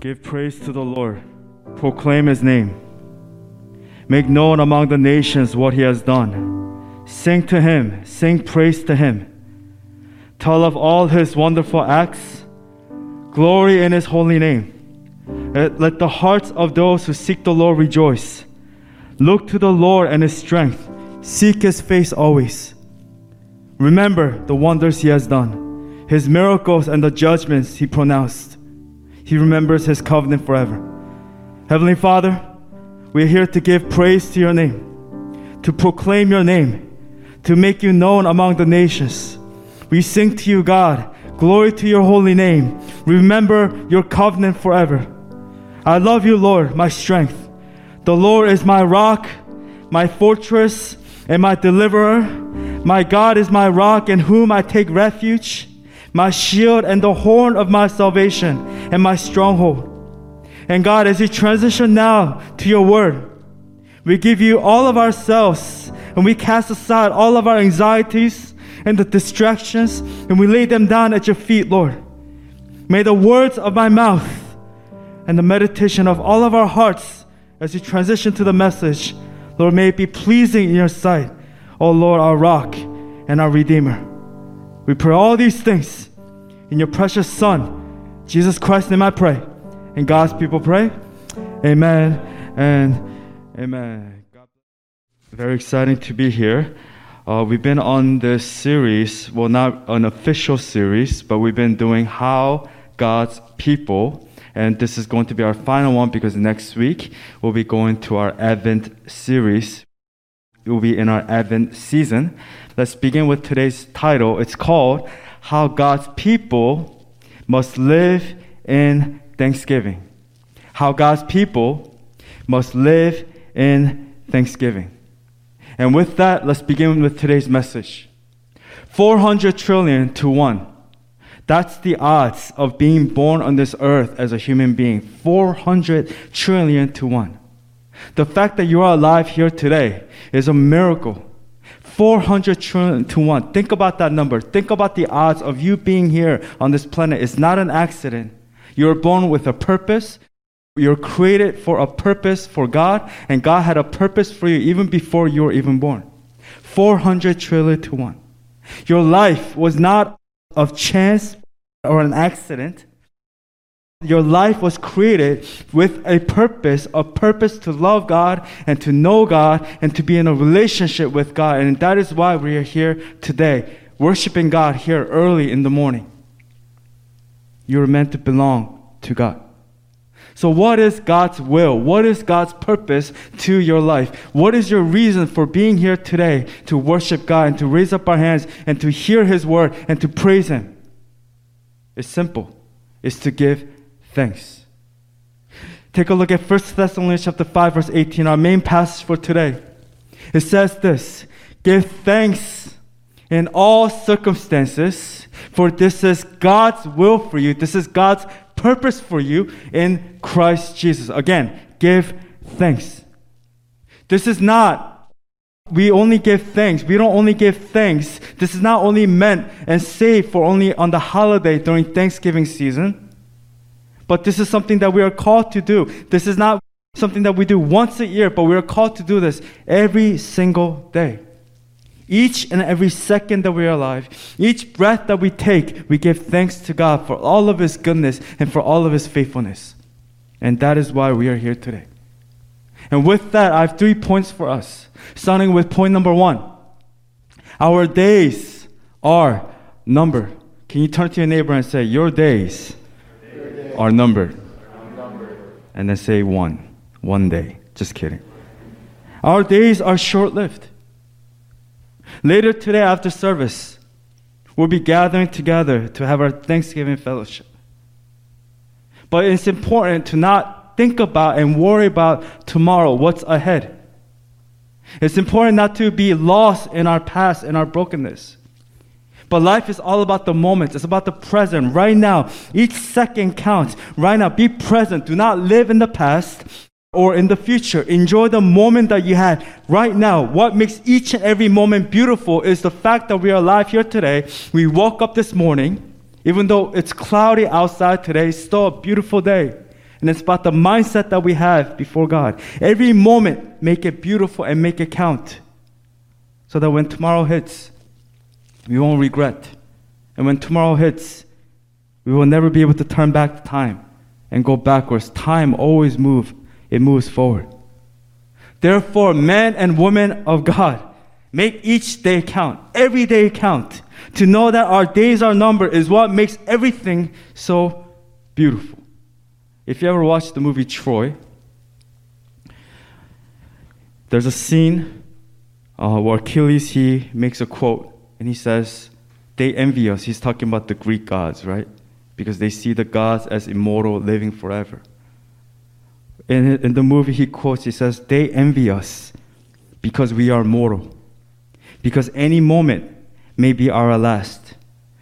Give praise to the Lord, proclaim his name. Make known among the nations what he has done. Sing to him, sing praise to him. Tell of all his wonderful acts, glory in his holy name. Let the hearts of those who seek the Lord rejoice. Look to the Lord and his strength, seek his face always. Remember the wonders he has done, his miracles and the judgments he pronounced. He remembers his covenant forever. Heavenly Father, we are here to give praise to your name, to proclaim your name, to make you known among the nations. We sing to you, God. Glory to your holy name. Remember your covenant forever. I love you, Lord, my strength. The Lord is my rock, my fortress, and my deliverer. My God is my rock in whom I take refuge, my shield and the horn of my salvation, and my stronghold. And God, as we transition now to your word, we give you all of ourselves and we cast aside all of our anxieties and the distractions and we lay them down at your feet, Lord. May the words of my mouth and the meditation of all of our hearts as we transition to the message Lord, may it be pleasing in your sight, O Lord, our rock and our redeemer. We pray all these things in your precious Son, Jesus Christ's name I pray. And God's people pray. Amen and amen. Very exciting to be here. Uh, we've been on this series, well, not an official series, but we've been doing how God's people and this is going to be our final one because next week we'll be going to our Advent series. It will be in our Advent season. Let's begin with today's title. It's called How God's People Must Live in Thanksgiving. How God's people must live in thanksgiving. And with that, let's begin with today's message. 400 trillion to 1. That's the odds of being born on this earth as a human being 400 trillion to 1. The fact that you are alive here today is a miracle. 400 trillion to 1. Think about that number. Think about the odds of you being here on this planet. It's not an accident. You're born with a purpose. You're created for a purpose for God, and God had a purpose for you even before you were even born. 400 trillion to 1. Your life was not of chance or an accident. Your life was created with a purpose, a purpose to love God and to know God and to be in a relationship with God. And that is why we are here today, worshiping God here early in the morning. You are meant to belong to God. So, what is God's will? What is God's purpose to your life? What is your reason for being here today to worship God and to raise up our hands and to hear His word and to praise Him? It's simple. It's to give thanks. Take a look at 1 Thessalonians chapter 5 verse 18, our main passage for today. It says this, give thanks in all circumstances, for this is God's will for you. This is God's purpose for you in Christ Jesus. Again, give thanks. This is not we only give thanks. We don't only give thanks. This is not only meant and saved for only on the holiday during Thanksgiving season, but this is something that we are called to do. This is not something that we do once a year, but we are called to do this every single day. Each and every second that we are alive, each breath that we take, we give thanks to God for all of His goodness and for all of His faithfulness. And that is why we are here today. And with that, I have three points for us. Starting with point number one Our days are numbered. Can you turn to your neighbor and say, Your days, are, numbered. And then say one. One day. Just kidding. Our days are short lived. Later today, after service, we'll be gathering together to have our Thanksgiving fellowship. But it's important to not think about and worry about tomorrow, what's ahead. It's important not to be lost in our past and our brokenness. But life is all about the moments. It's about the present, right now. Each second counts. Right now, be present. Do not live in the past or in the future. Enjoy the moment that you had right now. What makes each and every moment beautiful is the fact that we are alive here today. We woke up this morning, even though it's cloudy outside today, it's still a beautiful day. And it's about the mindset that we have before God. Every moment, make it beautiful and make it count. So that when tomorrow hits, we won't regret. And when tomorrow hits, we will never be able to turn back the time and go backwards. Time always moves, it moves forward. Therefore, men and women of God, make each day count, every day count. To know that our days are numbered is what makes everything so beautiful. If you ever watched the movie Troy, there's a scene uh, where Achilles he makes a quote and he says, "They envy us." He's talking about the Greek gods, right? Because they see the gods as immortal, living forever. In, in the movie, he quotes, he says, "They envy us because we are mortal, because any moment may be our last,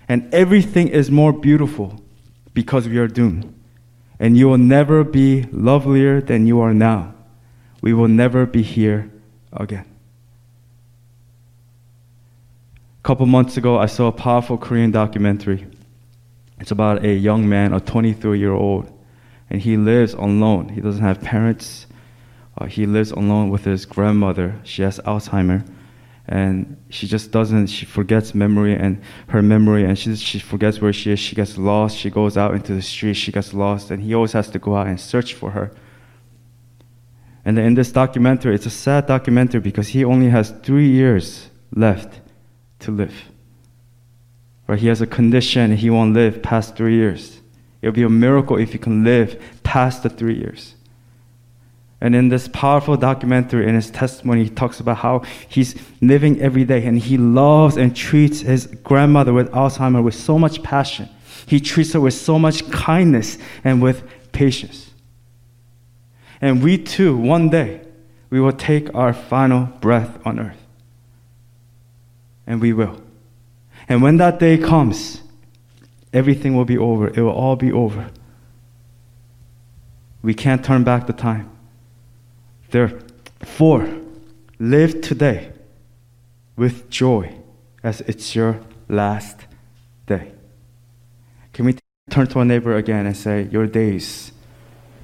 and everything is more beautiful because we are doomed." and you will never be lovelier than you are now. We will never be here again. A couple months ago, I saw a powerful Korean documentary. It's about a young man, a 23 year old, and he lives alone. He doesn't have parents. Uh, he lives alone with his grandmother. She has Alzheimer and she just doesn't she forgets memory and her memory and she, she forgets where she is she gets lost she goes out into the street she gets lost and he always has to go out and search for her and in this documentary it's a sad documentary because he only has three years left to live right he has a condition he won't live past three years it'll be a miracle if he can live past the three years and in this powerful documentary, in his testimony, he talks about how he's living every day and he loves and treats his grandmother with Alzheimer with so much passion. He treats her with so much kindness and with patience. And we too, one day, we will take our final breath on earth. And we will. And when that day comes, everything will be over. It will all be over. We can't turn back the time. Therefore, live today with joy as it's your last day. Can we turn to our neighbor again and say, Your days,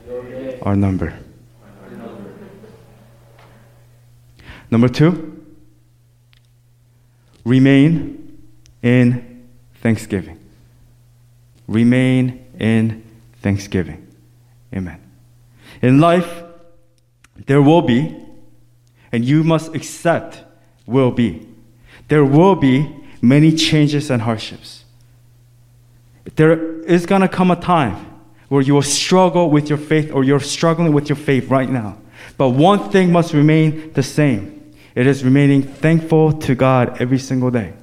your days are numbered? Number two, remain in thanksgiving. Remain in thanksgiving. Amen. In life, there will be, and you must accept, will be. There will be many changes and hardships. There is going to come a time where you will struggle with your faith or you're struggling with your faith right now. But one thing must remain the same it is remaining thankful to God every single day.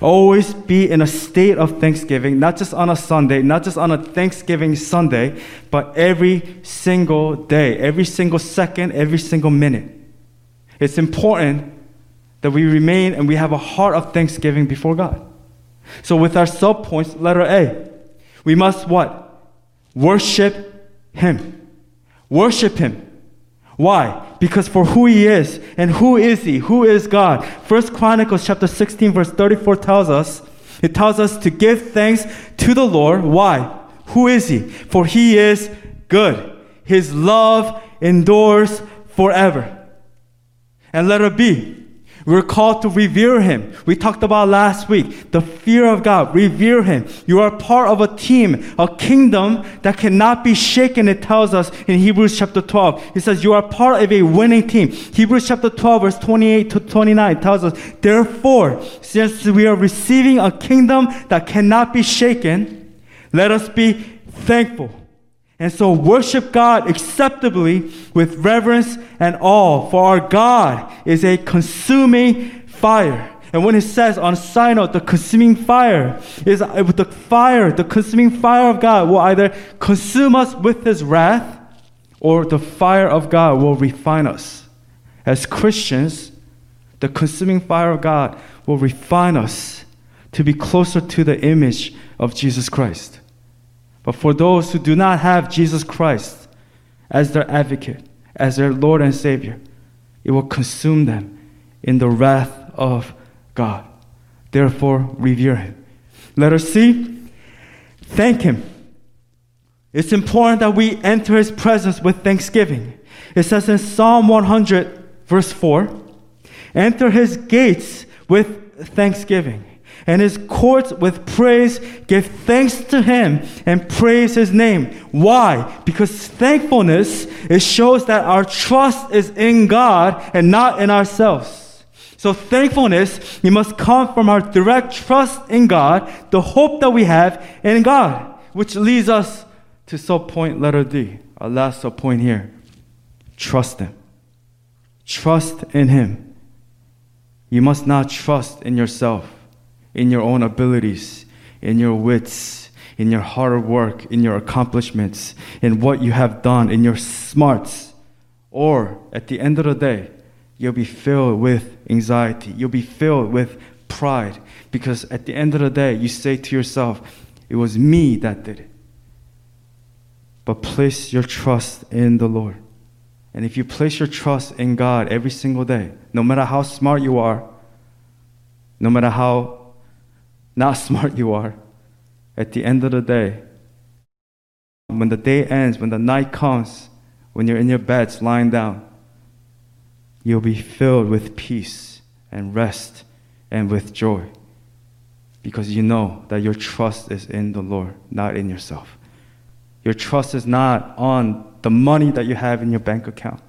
Always be in a state of thanksgiving, not just on a Sunday, not just on a Thanksgiving Sunday, but every single day, every single second, every single minute. It's important that we remain and we have a heart of thanksgiving before God. So with our sub points, letter A, we must what? Worship Him. Worship Him. Why? Because for who he is, and who is he? Who is God? First Chronicles chapter 16, verse 34 tells us, it tells us to give thanks to the Lord. Why? Who is he? For he is good. His love endures forever. And let it B, we're called to revere him. We talked about last week the fear of God. Revere him. You are part of a team, a kingdom that cannot be shaken. It tells us in Hebrews chapter 12. It says you are part of a winning team. Hebrews chapter 12, verse 28 to 29 tells us, therefore, since we are receiving a kingdom that cannot be shaken, let us be thankful. And so worship God acceptably with reverence and awe, for our God is a consuming fire. And when it says on note, the consuming fire is uh, the fire, the consuming fire of God will either consume us with his wrath or the fire of God will refine us. As Christians, the consuming fire of God will refine us to be closer to the image of Jesus Christ. But for those who do not have Jesus Christ as their advocate, as their Lord and Savior, it will consume them in the wrath of God. Therefore, revere Him. Let us see. Thank Him. It's important that we enter his presence with thanksgiving. It says in Psalm 100, verse 4 Enter his gates with thanksgiving and his courts with praise. Give thanks to him and praise his name. Why? Because thankfulness, it shows that our trust is in God and not in ourselves. So thankfulness, it must come from our direct trust in God, the hope that we have in God, which leads us to sub point letter D, our last sub point here. Trust him. Trust in him. You must not trust in yourself in your own abilities, in your wits, in your hard work, in your accomplishments, in what you have done, in your smarts. Or at the end of the day, you'll be filled with anxiety. You'll be filled with pride because at the end of the day, you say to yourself, It was me that did it. But place your trust in the Lord. And if you place your trust in God every single day, no matter how smart you are, no matter how not smart you are, at the end of the day, when the day ends, when the night comes, when you're in your beds lying down, you'll be filled with peace and rest and with joy because you know that your trust is in the Lord, not in yourself. Your trust is not on the money that you have in your bank account.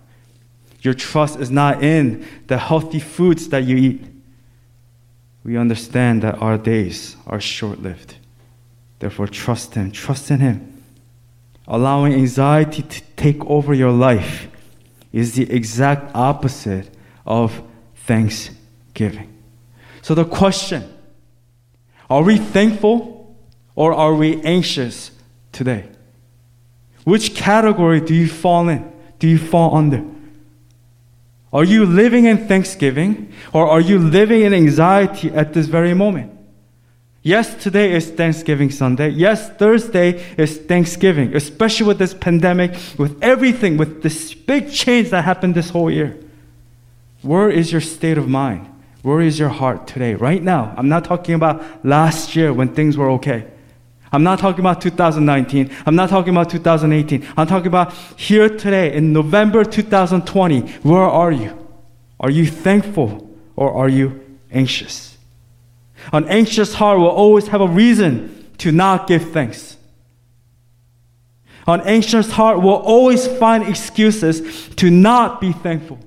Your trust is not in the healthy foods that you eat we understand that our days are short lived. Therefore, trust Him, trust in Him. Allowing anxiety to take over your life is the exact opposite of thanksgiving. So, the question are we thankful or are we anxious today? Which category do you fall in? Do you fall under? Are you living in thanksgiving or are you living in anxiety at this very moment? Yes, today is Thanksgiving Sunday. Yes, Thursday is Thanksgiving, especially with this pandemic, with everything, with this big change that happened this whole year. Where is your state of mind? Where is your heart today, right now? I'm not talking about last year when things were okay. I'm not talking about 2019. I'm not talking about 2018. I'm talking about here today in November 2020. Where are you? Are you thankful or are you anxious? An anxious heart will always have a reason to not give thanks. An anxious heart will always find excuses to not be thankful.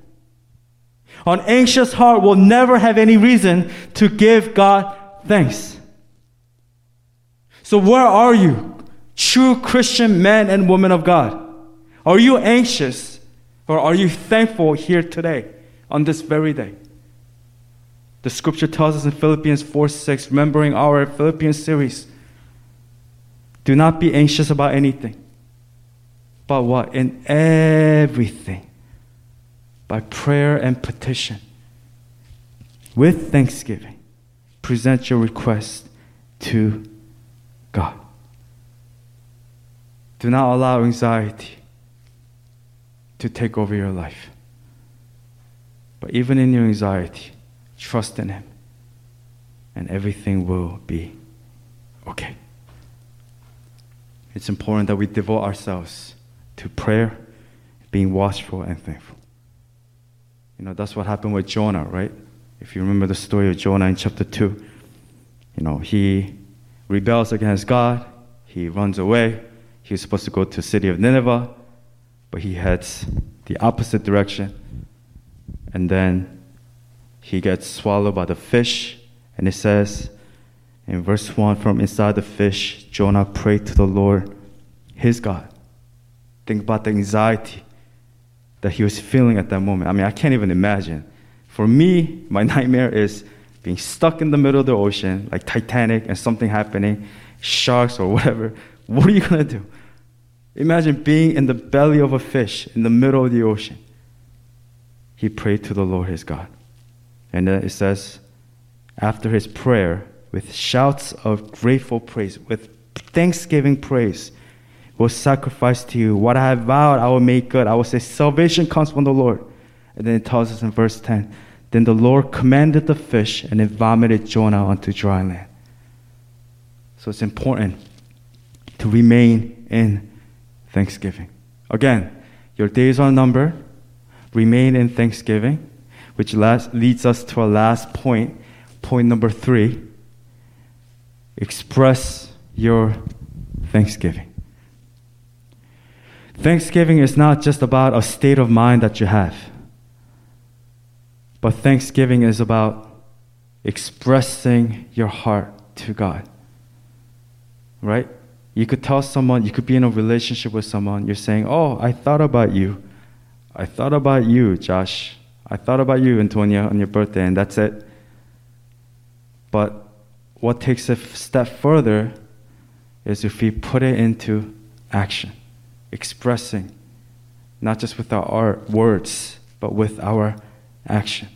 An anxious heart will never have any reason to give God thanks. So, where are you, true Christian men and women of God? Are you anxious or are you thankful here today on this very day? The scripture tells us in Philippians 4 6, remembering our Philippians series, do not be anxious about anything. But what? In everything, by prayer and petition, with thanksgiving, present your request to God. Do not allow anxiety to take over your life. But even in your anxiety, trust in Him, and everything will be okay. It's important that we devote ourselves to prayer, being watchful and thankful. You know, that's what happened with Jonah, right? If you remember the story of Jonah in chapter 2, you know, he rebels against God. He runs away. He's supposed to go to the city of Nineveh, but he heads the opposite direction. And then he gets swallowed by the fish. And it says in verse 1 from inside the fish, Jonah prayed to the Lord, his God. Think about the anxiety that he was feeling at that moment. I mean, I can't even imagine. For me, my nightmare is being stuck in the middle of the ocean, like Titanic, and something happening, sharks or whatever, what are you going to do? Imagine being in the belly of a fish in the middle of the ocean. He prayed to the Lord his God. And then it says, after his prayer, with shouts of grateful praise, with thanksgiving praise, will sacrifice to you. What I have vowed, I will make good. I will say, Salvation comes from the Lord. And then it tells us in verse 10 then the Lord commanded the fish, and it vomited Jonah onto dry land. So it's important to remain in thanksgiving. Again, your days are numbered. Remain in thanksgiving, which last, leads us to our last point, point number three. Express your thanksgiving. Thanksgiving is not just about a state of mind that you have, but thanksgiving is about expressing your heart to God. Right? You could tell someone, you could be in a relationship with someone, you're saying, Oh, I thought about you. I thought about you, Josh. I thought about you, Antonia, on your birthday, and that's it. But what takes a step further is if we put it into action, expressing, not just with our words, but with our action.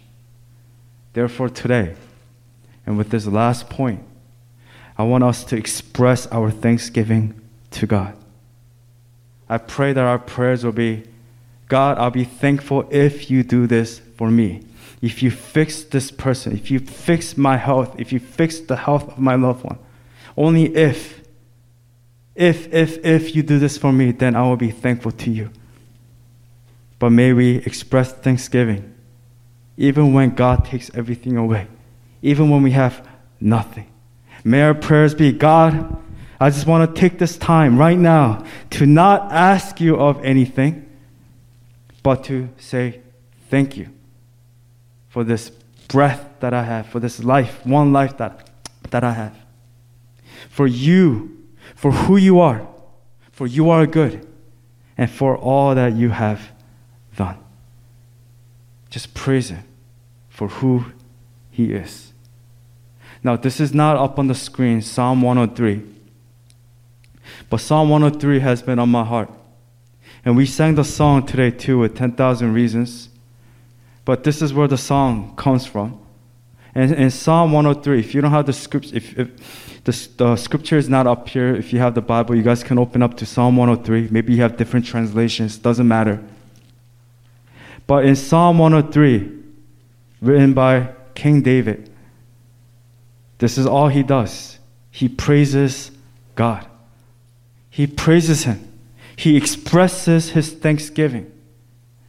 Therefore, today, and with this last point, I want us to express our thanksgiving to God. I pray that our prayers will be God, I'll be thankful if you do this for me. If you fix this person, if you fix my health, if you fix the health of my loved one. Only if, if, if, if you do this for me, then I will be thankful to you. But may we express thanksgiving even when God takes everything away, even when we have nothing. May our prayers be God, I just want to take this time right now to not ask you of anything, but to say thank you for this breath that I have, for this life, one life that, that I have. For you, for who you are, for you are good, and for all that you have done. Just praise Him for who He is. Now, this is not up on the screen, Psalm 103. But Psalm 103 has been on my heart. And we sang the song today too with 10,000 Reasons. But this is where the song comes from. And in Psalm 103, if you don't have the scripture, if, if the, the scripture is not up here, if you have the Bible, you guys can open up to Psalm 103. Maybe you have different translations, doesn't matter. But in Psalm 103, written by King David, this is all he does. He praises God. He praises Him. He expresses his thanksgiving.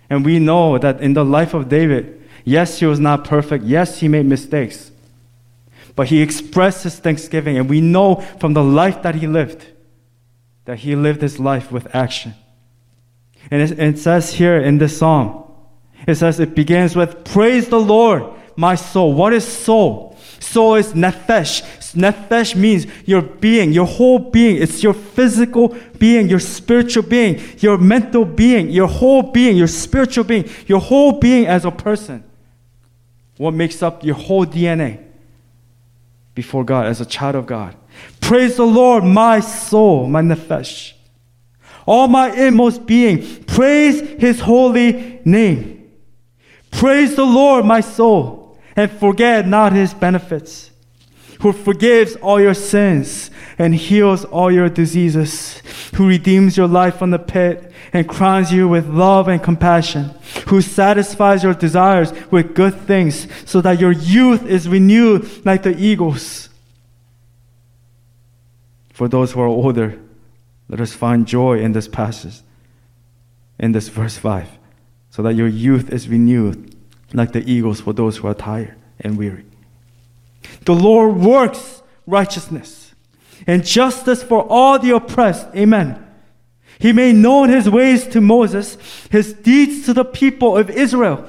And we know that in the life of David, yes, he was not perfect. Yes, he made mistakes. But he expressed his thanksgiving. And we know from the life that he lived that he lived his life with action. And it, says here in this psalm, it says it begins with, Praise the Lord, my soul. What is soul? Soul is nefesh. Nefesh means your being, your whole being. It's your physical being, your spiritual being, your mental being, your whole being, your spiritual being, your whole being as a person. What makes up your whole DNA before God as a child of God. Praise the Lord, my soul, my nefesh. All my inmost being, praise his holy name. Praise the Lord, my soul and forget not his benefits, who forgives all your sins and heals all your diseases, who redeems your life from the pit and crowns you with love and compassion, who satisfies your desires with good things so that your youth is renewed like the eagles. For those who are older, let us find joy in this passage, in this verse 5, so that your youth is renewed like the eagles for those who are tired and weary. The Lord works righteousness and justice for all the oppressed. Amen. He made known his ways to Moses, his deeds to the people of Israel.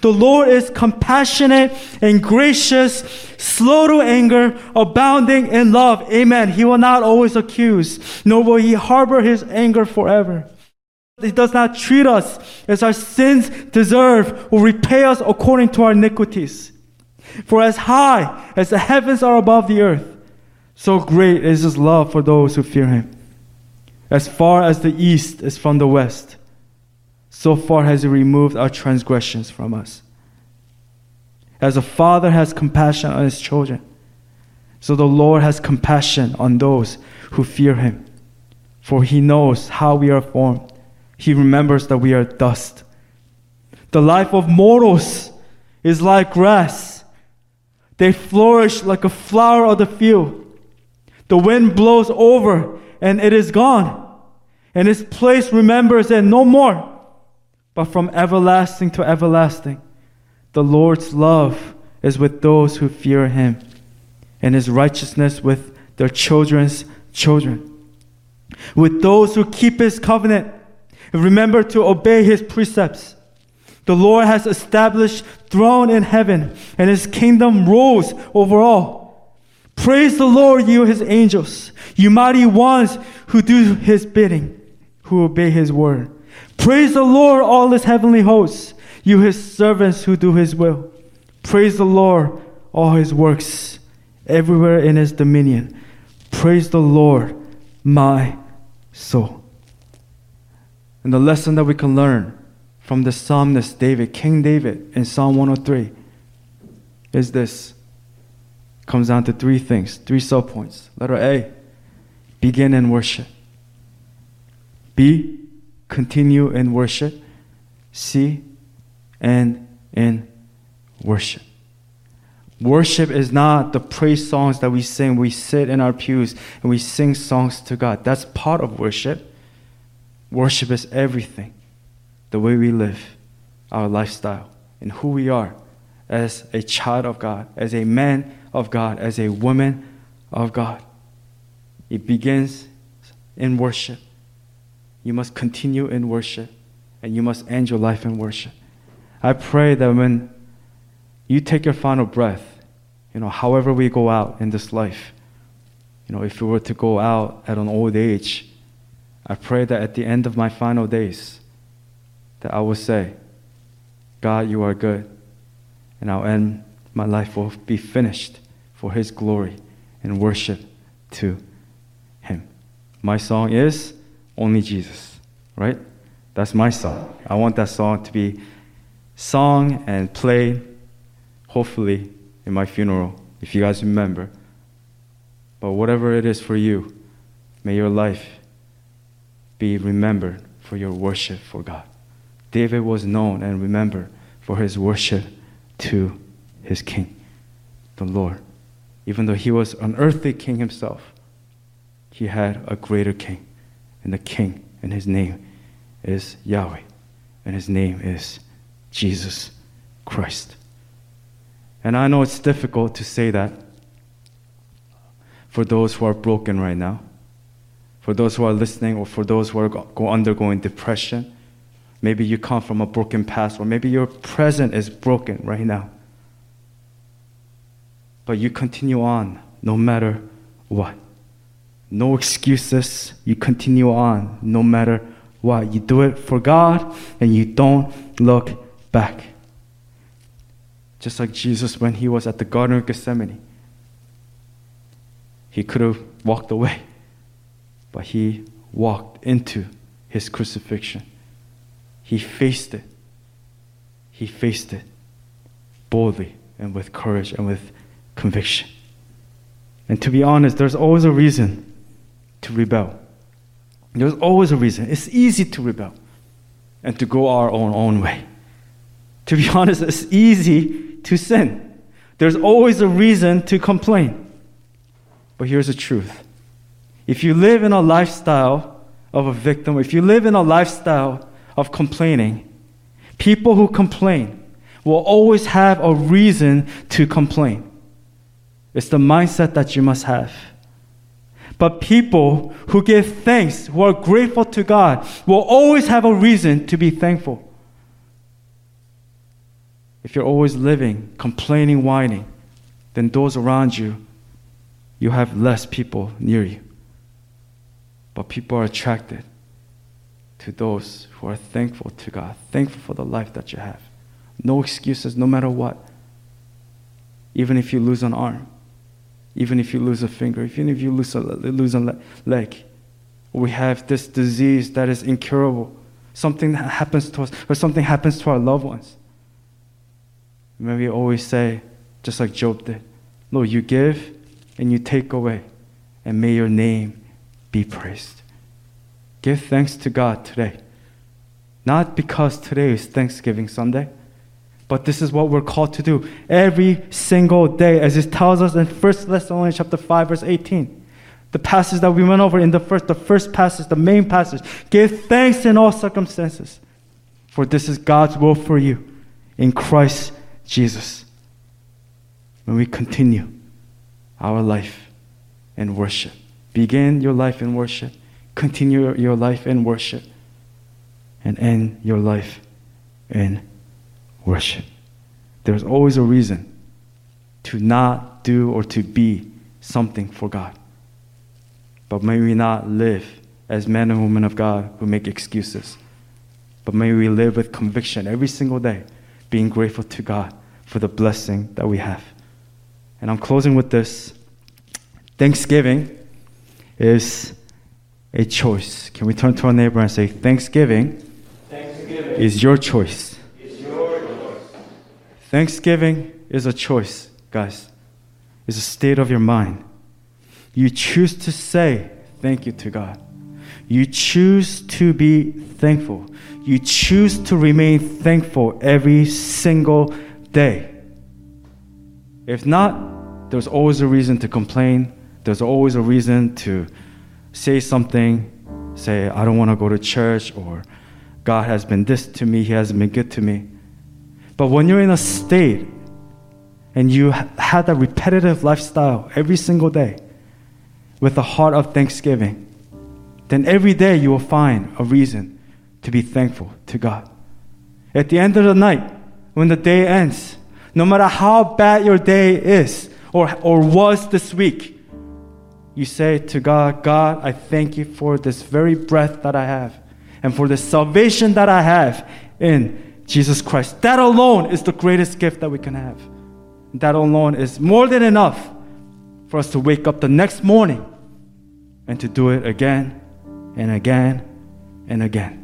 The Lord is compassionate and gracious, slow to anger, abounding in love. Amen. He will not always accuse, nor will he harbor his anger forever. He does not treat us as our sins deserve or repay us according to our iniquities. For as high as the heavens are above the earth, so great is his love for those who fear him. As far as the east is from the west, so far has he removed our transgressions from us. As a father has compassion on his children, so the Lord has compassion on those who fear him. For he knows how we are formed. He remembers that we are dust. The life of mortals is like grass. They flourish like a flower of the field. The wind blows over and it is gone, and his place remembers it no more. But from everlasting to everlasting, the Lord's love is with those who fear him, and his righteousness with their children's children. With those who keep his covenant remember to obey his precepts. The Lord has established throne in heaven, and his kingdom rules over all. Praise the Lord, you his angels, you mighty ones who do his bidding who obey his word. Praise the Lord, all his heavenly hosts, you his servants who do his will. Praise the Lord, all his works, everywhere in his dominion. Praise the Lord, my soul. And the lesson that we can learn from the psalmist David, King David, in Psalm 103 is this. Comes down to three things, three subpoints. Letter A, begin in worship. B, continue in worship. C, end in worship. Worship is not the praise songs that we sing. We sit in our pews and we sing songs to God. That's part of worship. Worship is everything the way we live, our lifestyle, and who we are as a child of God, as a man of God, as a woman of God. It begins in worship. You must continue in worship and you must end your life in worship. I pray that when you take your final breath, you know, however we go out in this life, you know, if we were to go out at an old age, I pray that at the end of my final days, that I will say, God, you are good, and I'll end my life will be finished for His glory and worship to Him. My song is only Jesus, right? That's my song. I want that song to be sung and played, hopefully, in my funeral, if you guys remember. But whatever it is for you, may your life be remembered for your worship for God. David was known and remembered for his worship to his king, the Lord. Even though he was an earthly king himself, he had a greater king and the King, and his name is Yahweh, and his name is Jesus Christ. And I know it's difficult to say that for those who are broken right now, for those who are listening, or for those who are go undergoing depression. Maybe you come from a broken past, or maybe your present is broken right now. But you continue on no matter what. No excuses. You continue on no matter what. You do it for God and you don't look back. Just like Jesus when he was at the Garden of Gethsemane. He could have walked away, but he walked into his crucifixion. He faced it. He faced it boldly and with courage and with conviction. And to be honest, there's always a reason to rebel. There's always a reason. It's easy to rebel and to go our own, own way. To be honest, it's easy to sin. There's always a reason to complain. But here's the truth if you live in a lifestyle of a victim, if you live in a lifestyle of complaining, people who complain will always have a reason to complain. It's the mindset that you must have. But people who give thanks, who are grateful to God, will always have a reason to be thankful. If you're always living, complaining, whining, then those around you, you have less people near you. But people are attracted to those who are thankful to God, thankful for the life that you have. No excuses, no matter what. Even if you lose an arm even if you lose a finger, even if you lose a, lose a leg. We have this disease that is incurable. Something that happens to us, or something happens to our loved ones. May we always say, just like Job did, Lord, you give and you take away, and may your name be praised. Give thanks to God today. Not because today is Thanksgiving Sunday but this is what we're called to do every single day, as it tells us in 1 Thessalonians chapter 5, verse 18. The passage that we went over in the first, the first passage, the main passage. Give thanks in all circumstances, for this is God's will for you in Christ Jesus. When we continue our life in worship, begin your life in worship, continue your life in worship, and end your life in worship. There's always a reason to not do or to be something for God. But may we not live as men and women of God who make excuses. But may we live with conviction every single day, being grateful to God for the blessing that we have. And I'm closing with this Thanksgiving is a choice. Can we turn to our neighbor and say, Thanksgiving, Thanksgiving is your choice. Is your choice. Thanksgiving is a choice, guys. It's a state of your mind. You choose to say thank you to God. You choose to be thankful. You choose to remain thankful every single day. If not, there's always a reason to complain. There's always a reason to say something, say, I don't want to go to church, or God has been this to me, He hasn't been good to me. But when you're in a state and you have that repetitive lifestyle every single day, with a heart of thanksgiving, then every day you will find a reason to be thankful to God. At the end of the night, when the day ends, no matter how bad your day is or, or was this week, you say to God, God, I thank you for this very breath that I have and for the salvation that I have in Jesus Christ. That alone is the greatest gift that we can have. That alone is more than enough for us to wake up the next morning and to do it again and again and again.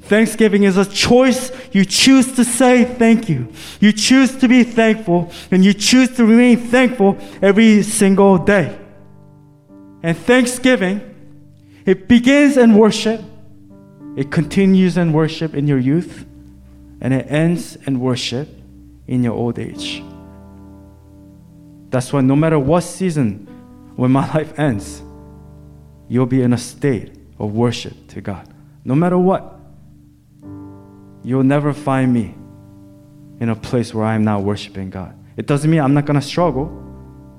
Thanksgiving is a choice. You choose to say thank you. You choose to be thankful, and you choose to remain thankful every single day. And Thanksgiving, it begins in worship, it continues in worship in your youth, and it ends in worship in your old age. That's why no matter what season when my life ends, you'll be in a state of worship to God. No matter what, you'll never find me in a place where I'm not worshiping God. It doesn't mean I'm not going to struggle.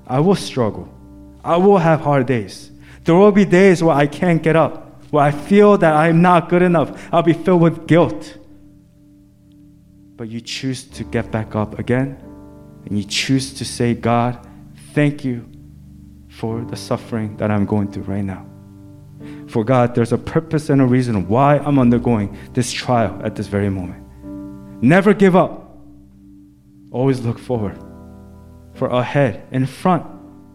I will struggle. I will have hard days. There will be days where I can't get up, where I feel that I'm not good enough. I'll be filled with guilt. But you choose to get back up again and you choose to say, God, thank you for the suffering that I'm going through right now. For God, there's a purpose and a reason why I'm undergoing this trial at this very moment. Never give up. Always look forward. For ahead, in front,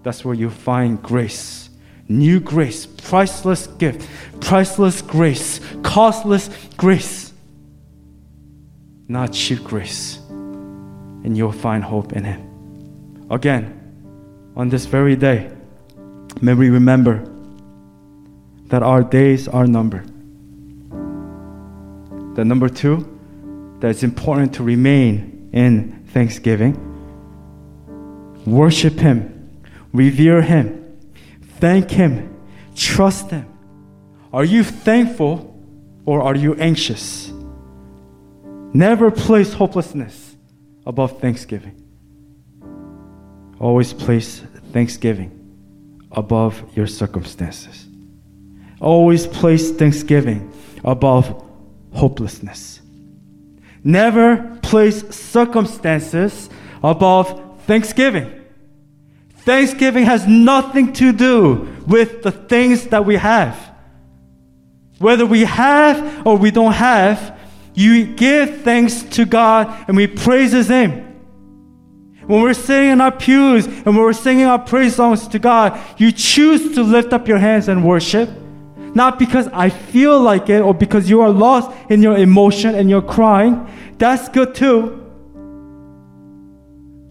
that's where you find grace. New grace, priceless gift, priceless grace, costless grace. Not cheap grace. And you'll find hope in Him. Again, on this very day, may we remember that our days are numbered. The number two, that it's important to remain in thanksgiving. Worship Him, revere Him, thank Him, trust Him. Are you thankful or are you anxious? Never place hopelessness above thanksgiving. Always place thanksgiving above your circumstances. Always place thanksgiving above hopelessness. Never place circumstances above thanksgiving. Thanksgiving has nothing to do with the things that we have. Whether we have or we don't have, you give thanks to God and we praise His name. When we're sitting in our pews and we're singing our praise songs to God, you choose to lift up your hands and worship. Not because I feel like it or because you are lost in your emotion and you're crying. That's good too.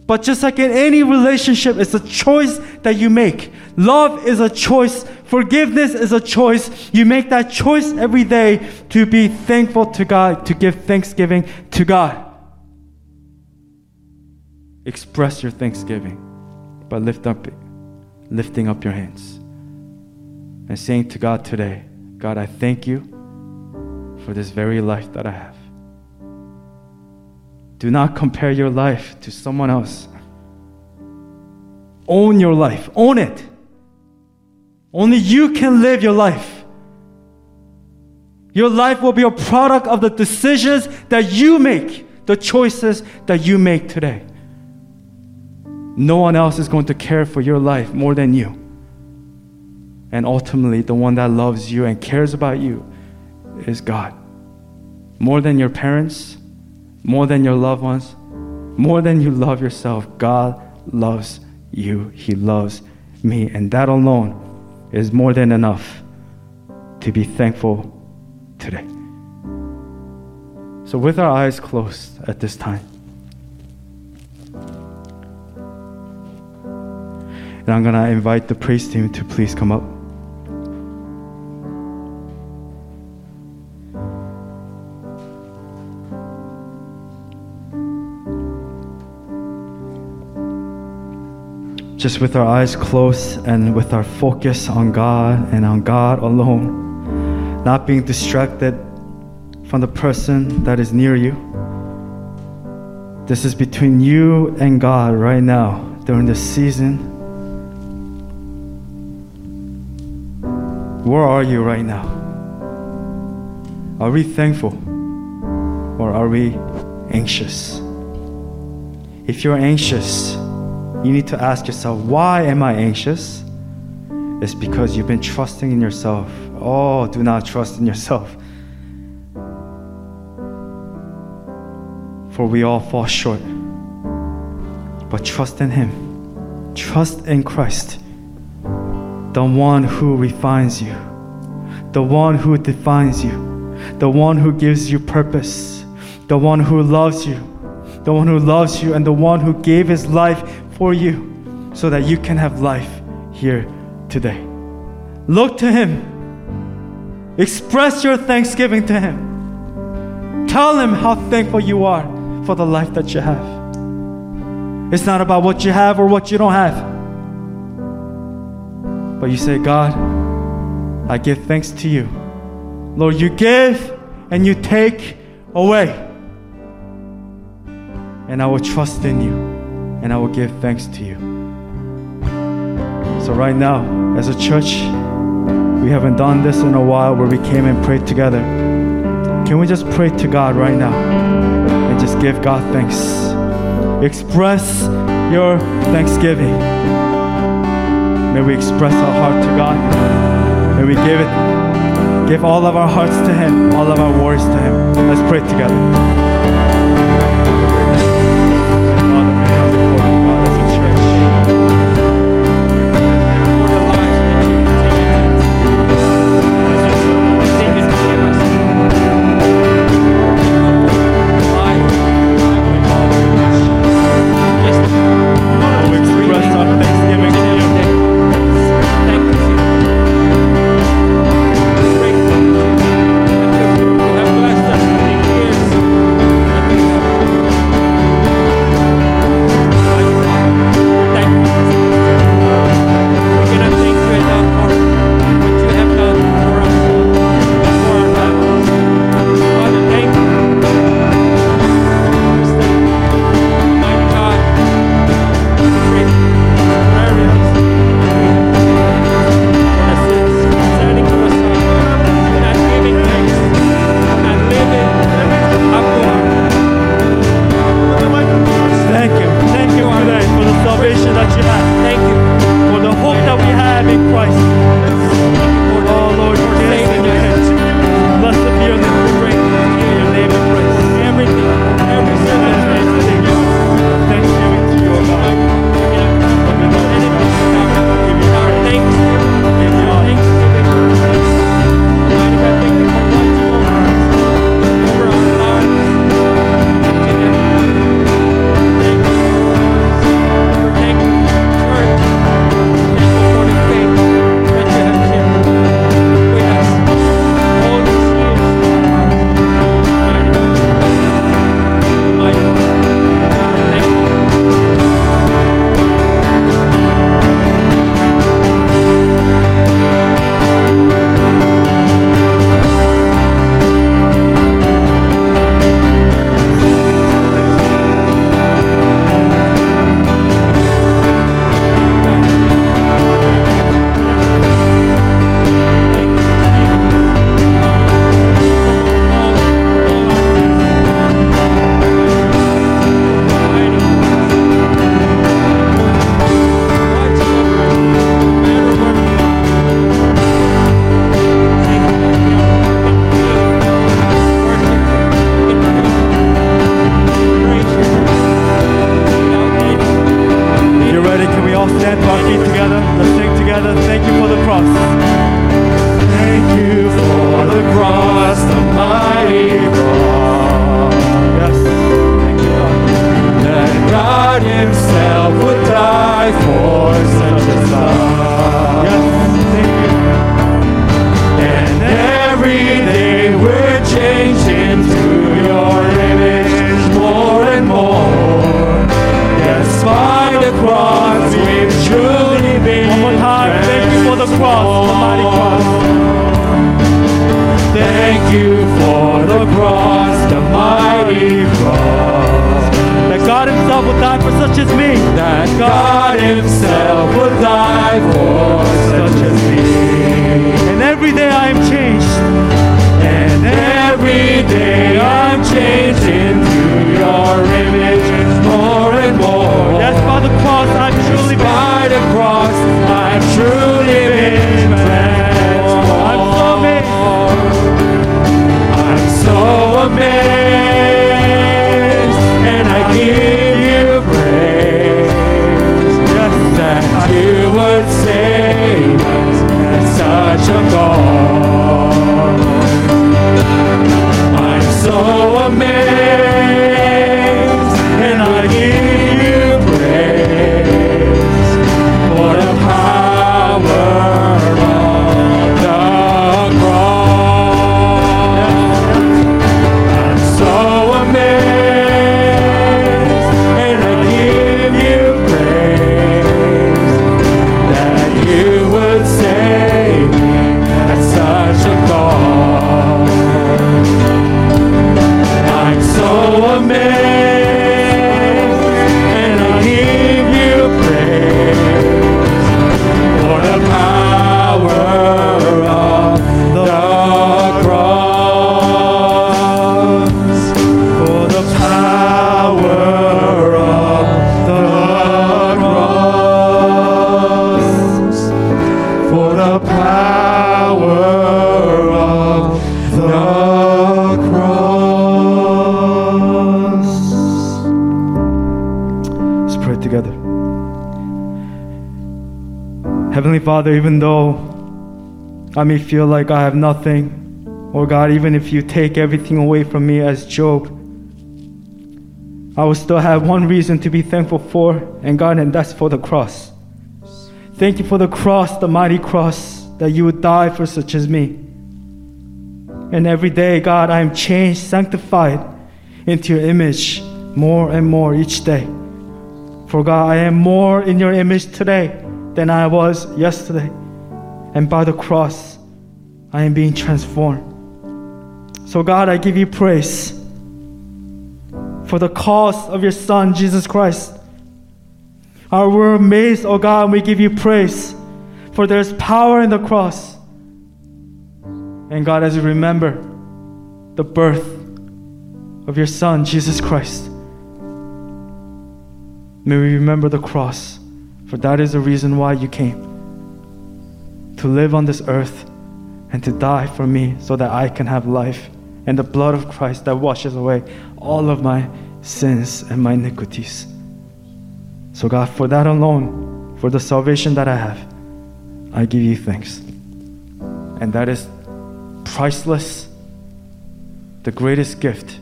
But just like in any relationship, it's a choice that you make. Love is a choice. Forgiveness is a choice. You make that choice every day to be thankful to God, to give thanksgiving to God. Express your thanksgiving by lift up, lifting up your hands. and saying to God today, God, I thank you for this very life that I have. Do not compare your life to someone else. Own your life, own it. Only you can live your life. Your life will be a product of the decisions that you make, the choices that you make today. No one else is going to care for your life more than you. And ultimately, the one that loves you and cares about you is God. More than your parents, more than your loved ones, more than you love yourself, God loves you. He loves me. And that alone is more than enough to be thankful today. So, with our eyes closed at this time, and I'm going to invite the praise team to please come up. Just with our eyes closed and with our focus on God and on God alone, not being distracted from the person that is near you. This is between you and God right now during this season. Where are you right now? Are we thankful or are we anxious? If you're anxious, you need to ask yourself, why am I anxious? It's because you've been trusting in yourself. Oh, do not trust in yourself. For we all fall short. But trust in Him. Trust in Christ, the one who refines you, the one who defines you, the one who gives you purpose, the one who loves you, the one who loves you, and the one who gave His life for you so that you can have life here today. Look to Him. Express your thanksgiving to Him. Tell Him how thankful you are for the life that you have. It's not about what you have or what you don't have. But you say, God, I give thanks to you. Lord, you give and you take away. And I will trust in you and I will give thanks to you. So, right now, as a church, we haven't done this in a while where we came and prayed together. Can we just pray to God right now and just give God thanks? Express your thanksgiving. May we express our heart to God. May we give it, give all of our hearts to Him, all of our worries to Him. Let's pray together. Thank you for the cross, the mighty cross. That God Himself would die for such as me. That God Himself would die for such as me. And every day I am changed. And every day I'm changed into your image more and more. Yes, by the cross I'm truly. By the cross, I'm truly been amazed, and I give you praise that you would save us at such a cost. Father, even though I may feel like I have nothing, or God, even if you take everything away from me as Job, I will still have one reason to be thankful for, and God, and that's for the cross. Thank you for the cross, the mighty cross, that you would die for such as me. And every day, God, I am changed, sanctified into your image more and more each day. For God, I am more in your image today than I was yesterday. And by the cross, I am being transformed. So, God, I give you praise for the cause of your Son, Jesus Christ. Our we're amazed, oh God, we give you praise for there's power in the cross. And God, as we remember the birth of your Son, Jesus Christ, may we remember the cross, for that is the reason why you came to live on this earth and to die for me so that I can have life and the blood of Christ that washes away all of my sins and my iniquities. So, God, for that alone, for the salvation that I have, I give you thanks. And that is priceless, the greatest gift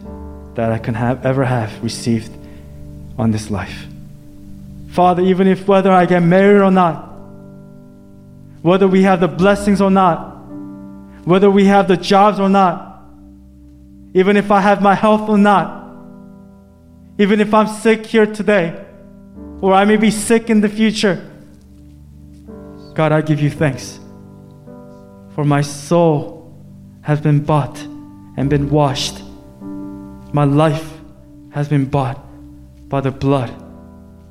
that I can have ever have received on this life. Father, even if whether I get married or not, whether we have the blessings or not, whether we have the jobs or not, even if I have my health or not, even if I'm sick here today, or I may be sick in the future, God, I give you thanks. For my soul has been bought and been washed. My life has been bought by the blood,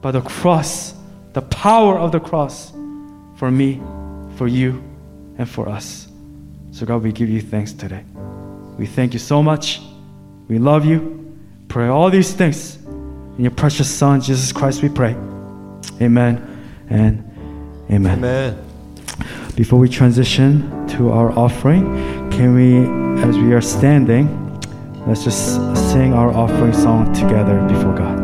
by the cross, the power of the cross for me, for you, and for us. So, God, we give you thanks today. We thank you so much. We love you. Pray all these things in your precious Son, Jesus Christ, we pray. Amen and amen. Amen. Before we transition to our offering, can we, as we are standing, let's just sing our offering song together before God.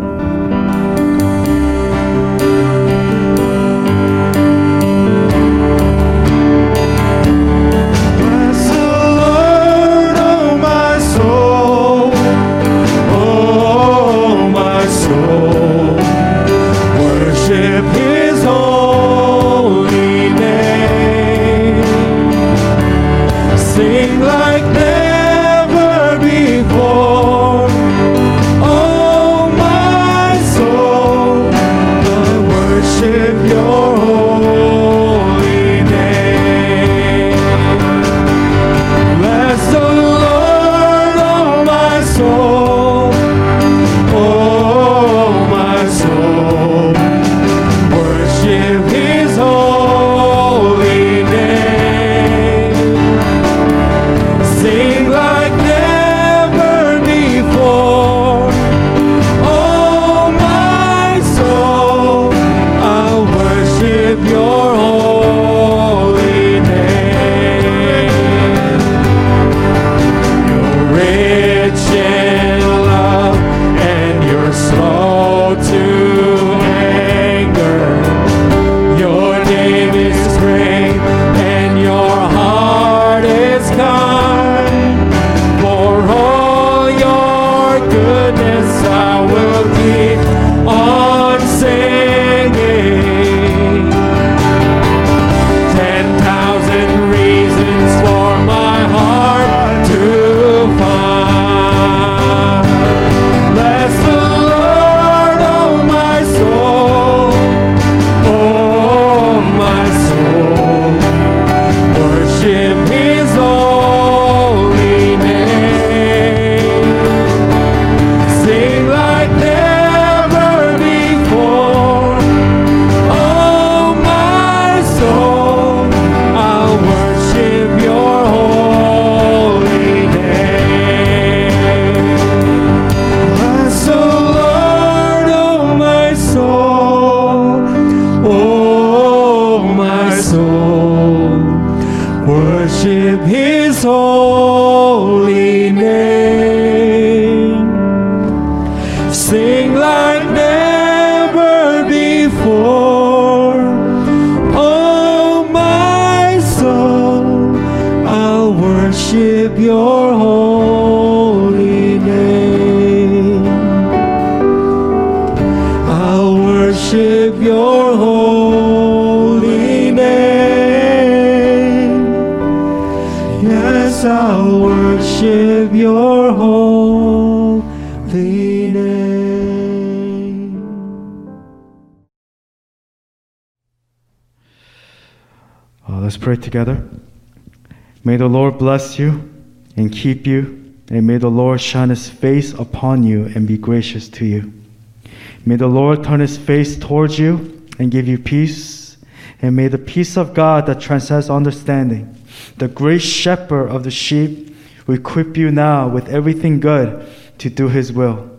Your holy name. I'll worship your holy name. Yes, I'll worship your holy name. Uh, let's pray together. May the Lord bless you and keep you, and may the Lord shine his face upon you and be gracious to you. May the Lord turn his face towards you and give you peace, and may the peace of God that transcends understanding, the great shepherd of the sheep, equip you now with everything good to do his will.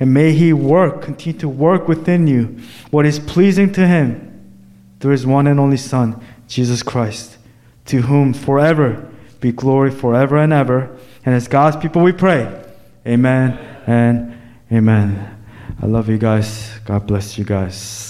And may he work, continue to work within you what is pleasing to him through his one and only Son, Jesus Christ, to whom forever be glory forever and ever. And as God's people we pray, Amen and Amen. I love you guys. God bless you guys.